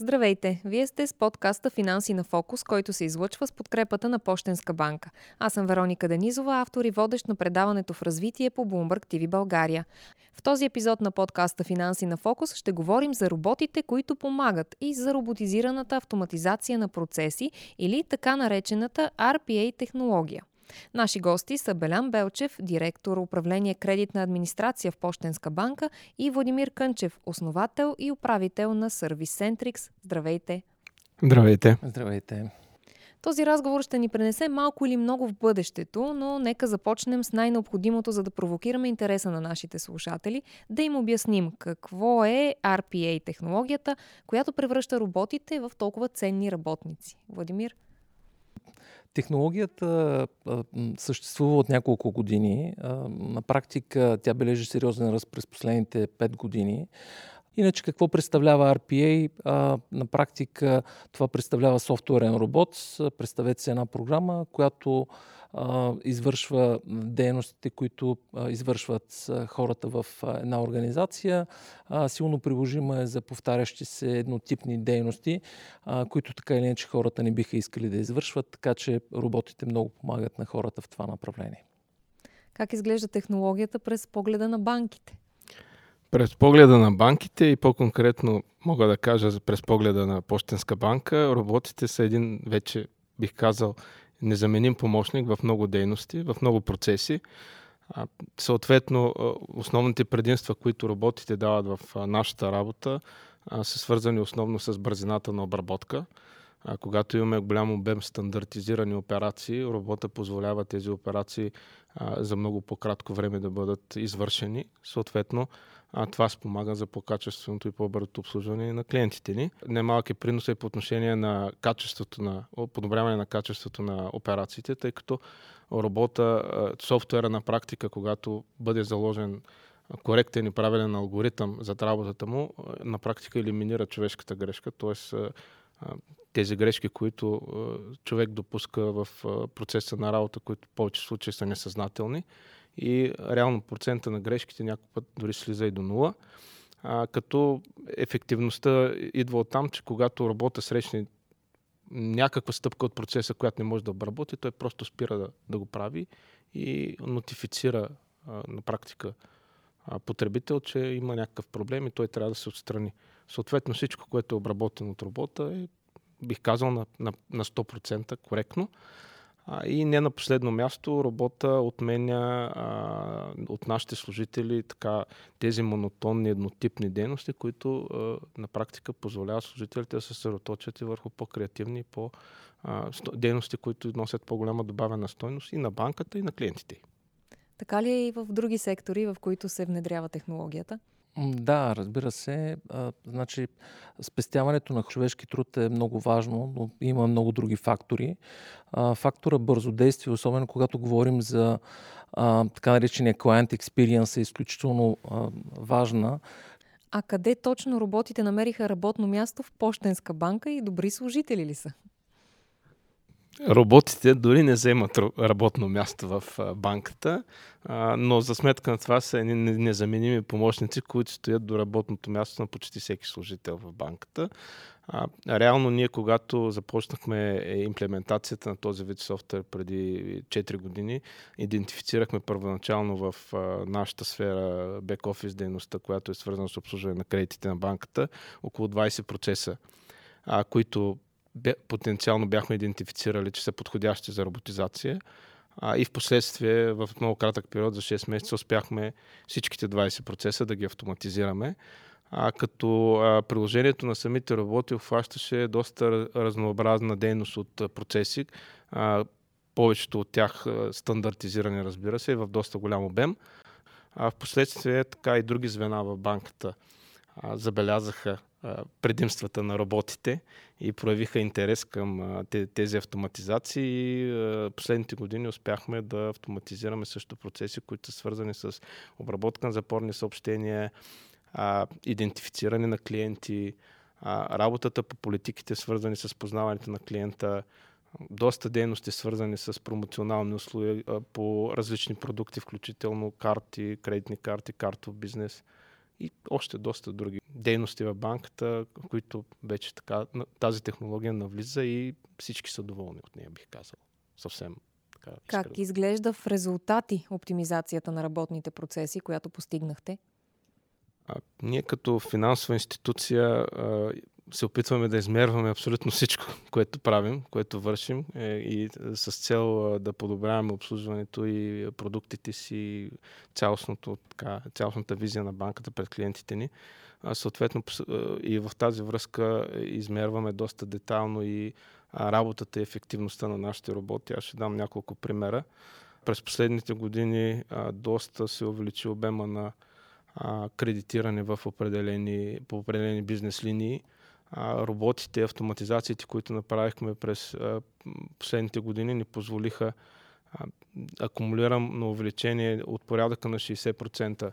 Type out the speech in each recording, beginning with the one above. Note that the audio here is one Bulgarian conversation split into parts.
Здравейте! Вие сте с подкаста Финанси на фокус, който се излъчва с подкрепата на Пощенска банка. Аз съм Вероника Денизова, автор и водещ на предаването в развитие по Bloomberg TV България. В този епизод на подкаста Финанси на фокус ще говорим за роботите, които помагат и за роботизираната автоматизация на процеси или така наречената RPA технология – Наши гости са Белян Белчев, директор управление кредитна администрация в Пощенска банка и Владимир Кънчев, основател и управител на Service Centrix. Здравейте! Здравейте! Здравейте! Този разговор ще ни пренесе малко или много в бъдещето, но нека започнем с най-необходимото, за да провокираме интереса на нашите слушатели, да им обясним какво е RPA технологията, която превръща роботите в толкова ценни работници. Владимир? Технологията съществува от няколко години. На практика тя бележи сериозен ръст през последните 5 години. Иначе какво представлява RPA? А, на практика това представлява софтуерен робот. Представете се една програма, която а, извършва дейностите, които а, извършват хората в а, една организация. А, силно приложима е за повтарящи се еднотипни дейности, а, които така или иначе хората не биха искали да извършват, така че роботите много помагат на хората в това направление. Как изглежда технологията през погледа на банките? През погледа на банките и по-конкретно мога да кажа през погледа на Почтенска банка, роботите са един вече, бих казал, незаменим помощник в много дейности, в много процеси. Съответно, основните предимства, които роботите дават в нашата работа, са свързани основно с бързината на обработка. Когато имаме голям обем стандартизирани операции, робота позволява тези операции за много по-кратко време да бъдат извършени. Съответно, а това спомага за по-качественото и по-бързото обслужване на клиентите ни. Немалък е принос и по отношение на качеството на, подобряване на качеството на операциите, тъй като робота, софтуера на практика, когато бъде заложен коректен и правилен алгоритъм за работата му, на практика елиминира човешката грешка, т.е. тези грешки, които човек допуска в процеса на работа, които в повече случаи са несъзнателни, и реално процента на грешките някой път дори слиза и до нула. А, като ефективността идва от там, че когато робота срещне някаква стъпка от процеса, която не може да обработи, той просто спира да, да го прави и нотифицира а, на практика а, потребител, че има някакъв проблем и той трябва да се отстрани. Съответно всичко, което е обработено от робота е, бих казал, на, на, на 100% коректно. А, и не на последно място, робота отменя а, от нашите служители така, тези монотонни, еднотипни дейности, които а, на практика позволяват служителите да се съсредоточат и върху по-креативни, по, а, дейности, които носят по-голяма добавена стойност и на банката, и на клиентите. Така ли е и в други сектори, в които се внедрява технологията? Да, разбира се. А, значи, спестяването на човешки труд е много важно, но има много други фактори. А, фактора бързодействие, особено когато говорим за а, така наречения client experience, е изключително а, важна. А къде точно роботите намериха работно място в Пощенска банка и добри служители ли са? Роботите дори не вземат работно място в банката, но за сметка на това са едни незаменими помощници, които стоят до работното място на почти всеки служител в банката. реално ние, когато започнахме е, имплементацията на този вид софтуер преди 4 години, идентифицирахме първоначално в нашата сфера бек-офис дейността, която е свързана с обслужване на кредитите на банката, около 20 процеса, които потенциално бяхме идентифицирали, че са подходящи за роботизация. А, и в последствие, в много кратък период, за 6 месеца, успяхме всичките 20 процеса да ги автоматизираме. А, като а, приложението на самите роботи обхващаше доста разнообразна дейност от процеси. А, повечето от тях а, стандартизирани, разбира се, в доста голям обем. А в последствие така и други звена в банката а, забелязаха предимствата на роботите и проявиха интерес към тези автоматизации. И последните години успяхме да автоматизираме също процеси, които са свързани с обработка на запорни съобщения, идентифициране на клиенти, работата по политиките, свързани с познаването на клиента, доста дейности, свързани с промоционални услуги по различни продукти, включително карти, кредитни карти, картов бизнес – и още доста други дейности в банката, в които вече така тази технология навлиза и всички са доволни от нея, бих казал. Съвсем така. Как искрено. изглежда в резултати оптимизацията на работните процеси, която постигнахте? А, ние като финансова институция а, се опитваме да измерваме абсолютно всичко, което правим, което вършим е, и с цел а, да подобряваме обслужването и продуктите си, цялостното, така, цялостната визия на банката пред клиентите ни. А, съответно и в тази връзка измерваме доста детайлно и работата и ефективността на нашите роботи. Аз ще дам няколко примера. През последните години а, доста се увеличи обема на а, кредитиране в определени, по определени бизнес линии. Роботите, автоматизациите, които направихме през последните години, ни позволиха а, акумулирам увеличение от порядъка на 60%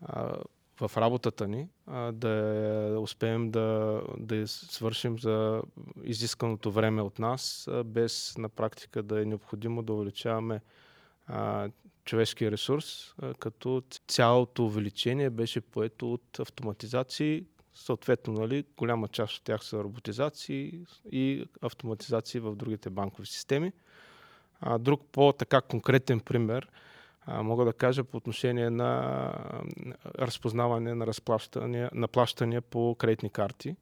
а, в работата ни, да успеем да, да свършим за изисканото време от нас, без на практика да е необходимо да увеличаваме а, човешкия ресурс, като цялото увеличение беше поето от автоматизации. Съответно, нали, голяма част от тях са роботизации и автоматизации в другите банкови системи. А, друг по-така конкретен пример а, мога да кажа по отношение на разпознаване на разплащания, на плащания по кредитни карти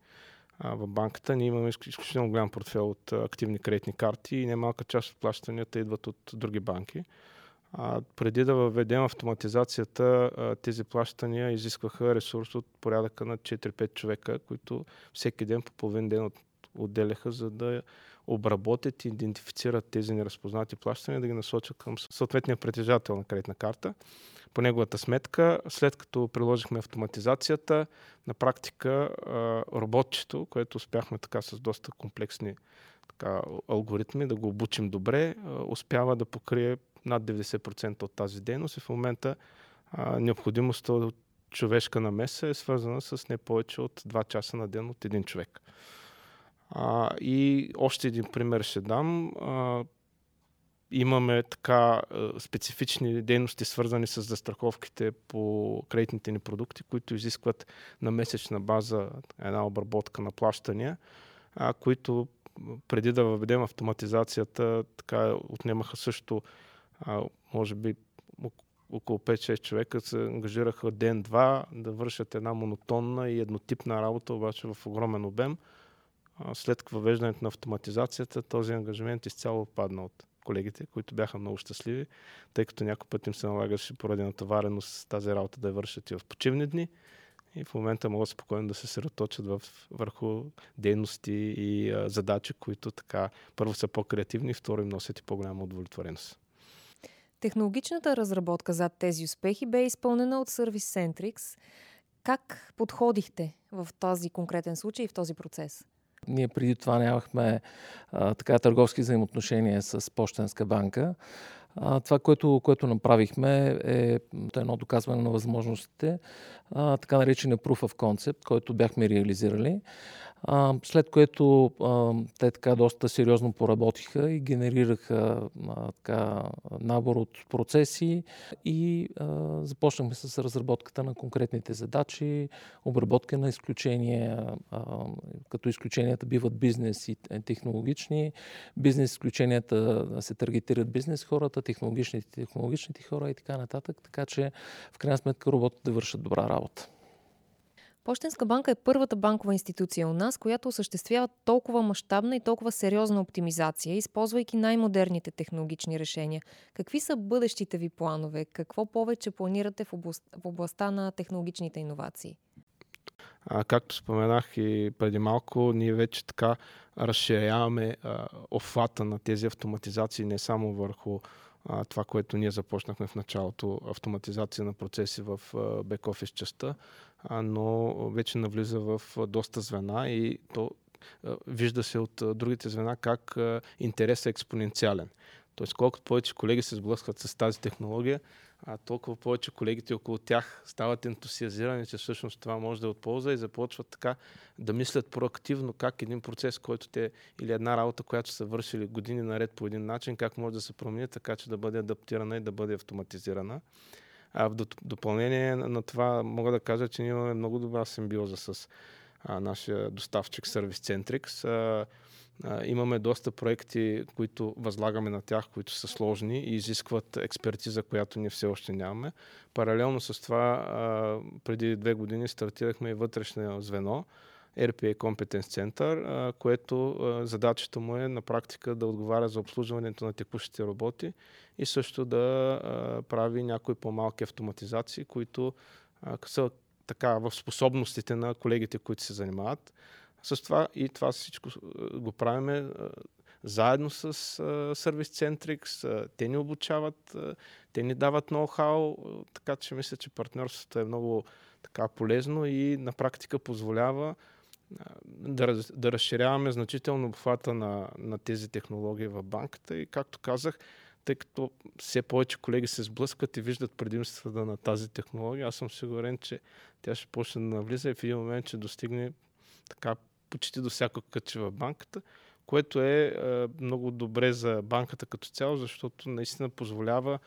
в банката. Ние имаме изключително голям портфел от активни кредитни карти и немалка част от плащанията идват от други банки. А, преди да въведем автоматизацията, а, тези плащания изискваха ресурс от порядъка на 4-5 човека, които всеки ден по половин ден от, отделяха, за да обработят и идентифицират тези неразпознати плащания, да ги насочат към съответния притежател на кредитна карта по неговата сметка. След като приложихме автоматизацията, на практика роботчето, което успяхме така с доста комплексни така, алгоритми да го обучим добре, успява да покрие над 90% от тази дейност и в момента а, необходимостта от човешка намеса е свързана с не повече от 2 часа на ден от един човек. А, и още един пример ще дам. А, имаме така специфични дейности, свързани с застраховките по кредитните ни продукти, които изискват на месечна база една обработка на плащания, а, които преди да въведем автоматизацията, така отнемаха също, а, може би, около 5-6 човека се ангажираха ден-два да вършат една монотонна и еднотипна работа, обаче в огромен обем. А, след въвеждането на автоматизацията, този ангажимент изцяло отпадна от колегите, които бяха много щастливи, тъй като някой път им се налагаше поради натовареност тази работа да я вършат и в почивни дни и в момента могат спокойно да се съсредоточат в, върху дейности и а, задачи, които така първо са по-креативни, второ им носят и по-голяма удовлетвореност. Технологичната разработка зад тези успехи бе изпълнена от Service Centrix. Как подходихте в този конкретен случай и в този процес? Ние преди това нямахме а, така търговски взаимоотношения с Почтенска банка. А, това, което, което направихме е едно доказване на възможностите, а, така наречения Proof of Concept, който бяхме реализирали. А, след което а, те така доста сериозно поработиха и генерираха а, така, набор от процеси и а, започнахме с разработката на конкретните задачи, обработка на изключения, а, като изключенията биват бизнес и технологични. Бизнес изключенията се таргетират бизнес хората, технологичните технологичните хора и така нататък, така че в крайна сметка роботите да вършат добра работа. Пощенска банка е първата банкова институция у нас, която осъществява толкова мащабна и толкова сериозна оптимизация, използвайки най-модерните технологични решения. Какви са бъдещите ви планове? Какво повече планирате в, област, в областта на технологичните иновации? А, както споменах и преди малко, ние вече така разширяваме а, офата на тези автоматизации не само върху а, това, което ние започнахме в началото, автоматизация на процеси в бек-офис частта, а, но вече навлиза в доста звена и то а, вижда се от а, другите звена как а, интересът е експоненциален. Тоест, колкото повече колеги се сблъскват с тази технология, а толкова повече колегите около тях стават ентусиазирани, че всъщност това може да е от полза и започват така да мислят проактивно как един процес, който те или една работа, която са вършили години наред по един начин, как може да се промени така, че да бъде адаптирана и да бъде автоматизирана. А в допълнение на това мога да кажа, че ние имаме много добра симбиоза с а, нашия доставчик Service Centrix. А, имаме доста проекти, които възлагаме на тях, които са сложни и изискват експертиза, която ние все още нямаме. Паралелно с това, преди две години стартирахме и вътрешно звено, RPA Competence Center, което задачата му е на практика да отговаря за обслужването на текущите роботи и също да прави някои по-малки автоматизации, които са така в способностите на колегите, които се занимават. С това и това всичко го правиме заедно с Service Centrix. Те ни обучават, те ни дават ноу-хау, така че мисля, че партньорството е много така полезно и на практика позволява да, да разширяваме значително обхвата на, на тези технологии в банката и както казах, тъй като все повече колеги се сблъскат и виждат предимствата на тази технология, аз съм сигурен, че тя ще почне да навлиза и в един момент ще достигне така почти до всяко кътче в банката, което е много добре за банката като цяло, защото наистина позволява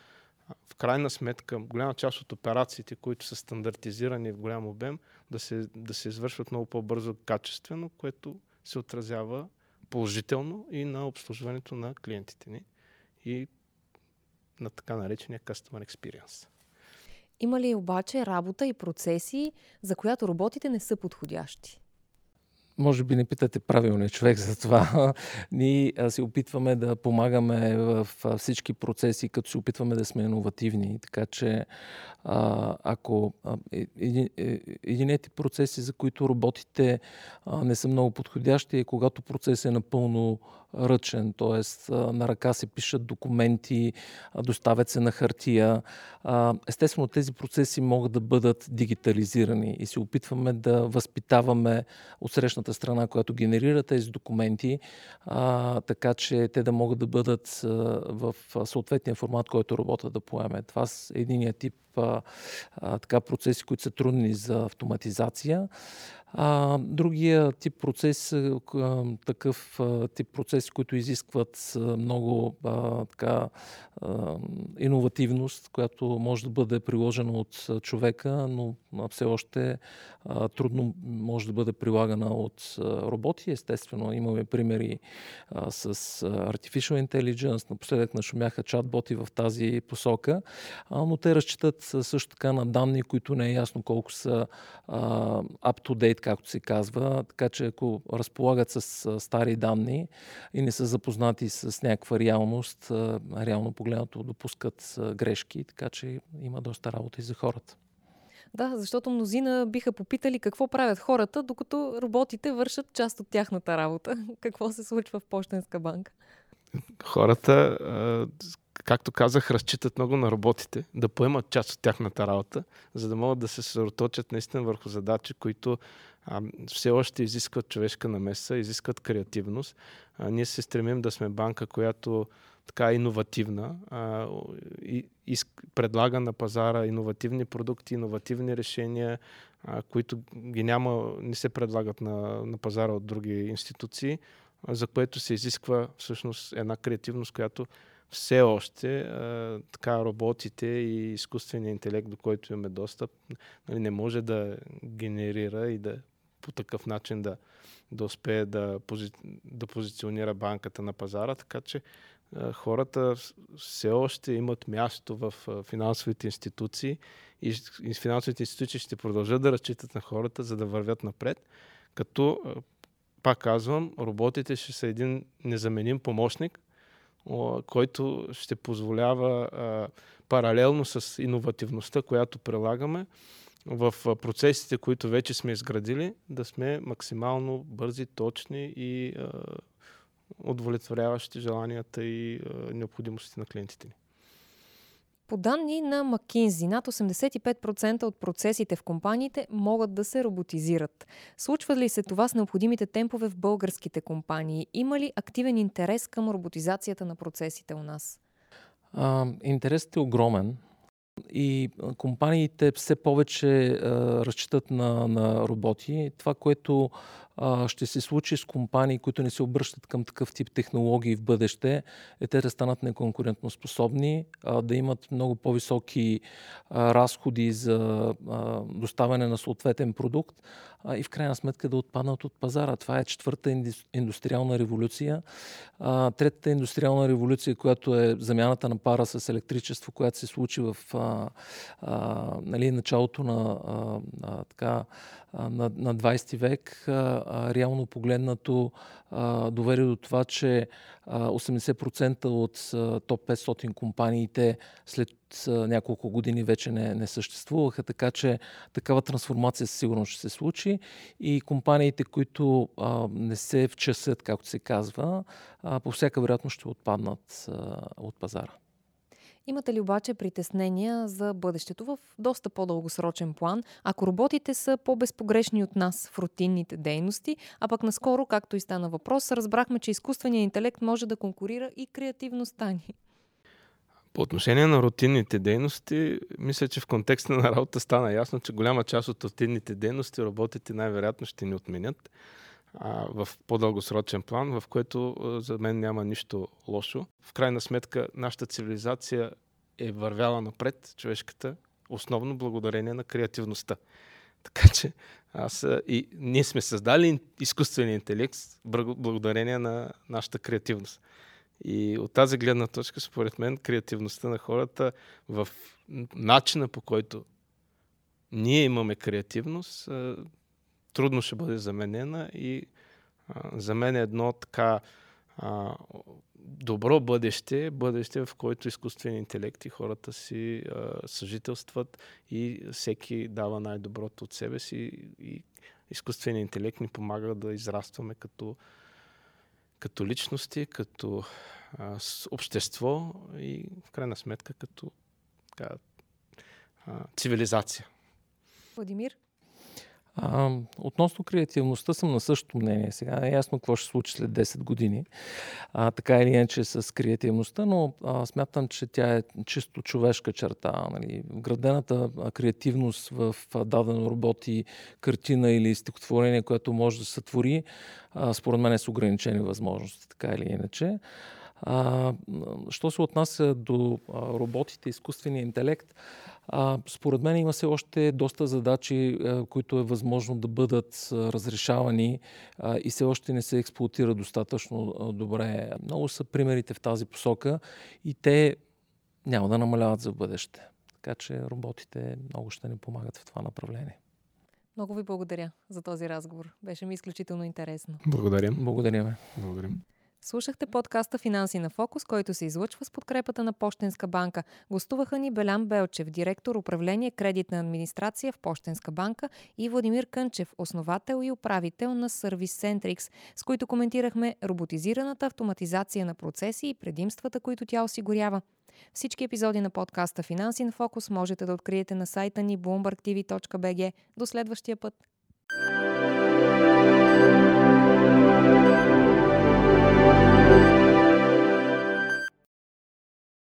в крайна сметка голяма част от операциите, които са стандартизирани в голям обем, да се, да се извършват много по-бързо качествено, което се отразява положително и на обслужването на клиентите ни и на така наречения Customer Experience. Има ли обаче работа и процеси, за която роботите не са подходящи? Може би не питате правилния човек за това. Ние се опитваме да помагаме в всички процеси, като се опитваме да сме иновативни. Така че ако е, единети процеси, за които роботите не са много подходящи, е когато процесът е напълно ръчен, т.е. на ръка се пишат документи, доставят се на хартия. Естествено, тези процеси могат да бъдат дигитализирани и се опитваме да възпитаваме от срещната страна, която генерира тези документи, така че те да могат да бъдат в съответния формат, който работа да поеме. Това е единия тип така, процеси, които са трудни за автоматизация. А, другия тип процес такъв тип процеси, които изискват много а, така, а, иновативност, която може да бъде приложена от човека, но все още а, трудно може да бъде прилагана от а, роботи. Естествено, имаме примери а, с Artificial Intelligence, напоследък нашумяха чатботи в тази посока, а, но те разчитат също така на данни, които не е ясно колко са up-to-date както се казва. Така че ако разполагат с стари данни и не са запознати с някаква реалност, реално погледнато допускат грешки, така че има доста работа и за хората. Да, защото мнозина биха попитали какво правят хората, докато роботите вършат част от тяхната работа. Какво се случва в Пощенска банка? Хората, както казах, разчитат много на роботите, да поемат част от тяхната работа, за да могат да се съсредоточат наистина върху задачи, които а, все още изискват човешка намеса, изискват креативност. А, ние се стремим да сме банка, която така е иновативна а, и, и предлага на пазара иновативни продукти, иновативни решения, а, които ги няма, не се предлагат на, на пазара от други институции, а, за което се изисква всъщност една креативност, която все още а, така роботите и изкуственият интелект, до който имаме достъп, нали, не може да генерира и да по такъв начин да, да успее да, пози, да позиционира банката на пазара, така че а, хората все още имат място в а, финансовите институции и, и финансовите институции ще продължат да разчитат на хората, за да вървят напред, като, пак казвам, роботите ще са един незаменим помощник, който ще позволява паралелно с иновативността, която прилагаме, в процесите, които вече сме изградили, да сме максимално бързи, точни и удовлетворяващи желанията и а, необходимостите на клиентите ни. По данни на McKinsey, над 85% от процесите в компаниите могат да се роботизират. Случва ли се това с необходимите темпове в българските компании? Има ли активен интерес към роботизацията на процесите у нас? А, интересът е огромен. И компаниите все повече а, разчитат на, на роботи. Това, което ще се случи с компании, които не се обръщат към такъв тип технологии в бъдеще, е те да станат неконкурентно способни, а, да имат много по-високи разходи за доставяне на съответен продукт и в крайна сметка да отпаднат от пазара. Това е четвърта индустриална революция. А, третата индустриална революция, която е замяната на пара с електричество, която се случи в нали, началото на, така, на, на 20 век, а, реално погледнато а, доведе до това, че а, 80% от топ 500 компаниите след няколко години вече не, не съществуваха, така че такава трансформация сигурно ще се случи и компаниите, които а, не се вчесат, както се казва, а, по всяка вероятност ще отпаднат а, от пазара. Имате ли обаче притеснения за бъдещето в доста по-дългосрочен план, ако роботите са по-безпогрешни от нас в рутинните дейности, а пък наскоро, както и стана въпрос, разбрахме, че изкуственият интелект може да конкурира и креативността ни? По отношение на рутинните дейности, мисля, че в контекста на работа стана ясно, че голяма част от рутинните дейности роботите най-вероятно ще ни отменят а, в по-дългосрочен план, в което а, за мен няма нищо лошо. В крайна сметка, нашата цивилизация е вървяла напред, човешката, основно благодарение на креативността. Така че аз и ние сме създали изкуствен интелект благодарение на нашата креативност. И от тази гледна точка, според мен, креативността на хората в начина по който ние имаме креативност, трудно ще бъде заменена и а, за мен е едно така а, добро бъдеще, бъдеще в който изкуствен интелект и хората си а, съжителстват и всеки дава най-доброто от себе си и изкуственият интелект ни помага да израстваме като, като личности, като а, общество и в крайна сметка като така, а, цивилизация. Владимир? А, относно креативността съм на същото мнение. Сега е ясно какво ще случи след 10 години, а, така или иначе с креативността, но а, смятам, че тя е чисто човешка черта. Нали. Вградената креативност в дадено работи, картина или стихотворение, което може да се твори, а, според мен е с ограничени възможности, така или иначе. А, що се отнася до роботите, изкуствения интелект, а, според мен има се още доста задачи, а, които е възможно да бъдат а, разрешавани а, и все още не се експлуатира достатъчно а, добре. Много са примерите в тази посока и те няма да намаляват за бъдеще. Така че роботите много ще ни помагат в това направление. Много ви благодаря за този разговор. Беше ми изключително интересно. Благодаря. Благодаря. Благодарим. Слушахте подкаста Финанси на фокус, който се излъчва с подкрепата на Пощенска банка. Гостуваха ни Белян Белчев, директор управление кредитна администрация в Пощенска банка и Владимир Кънчев, основател и управител на Service Centrix, с които коментирахме роботизираната автоматизация на процеси и предимствата, които тя осигурява. Всички епизоди на подкаста Финанси на фокус можете да откриете на сайта ни bloombergtv.bg. До следващия път!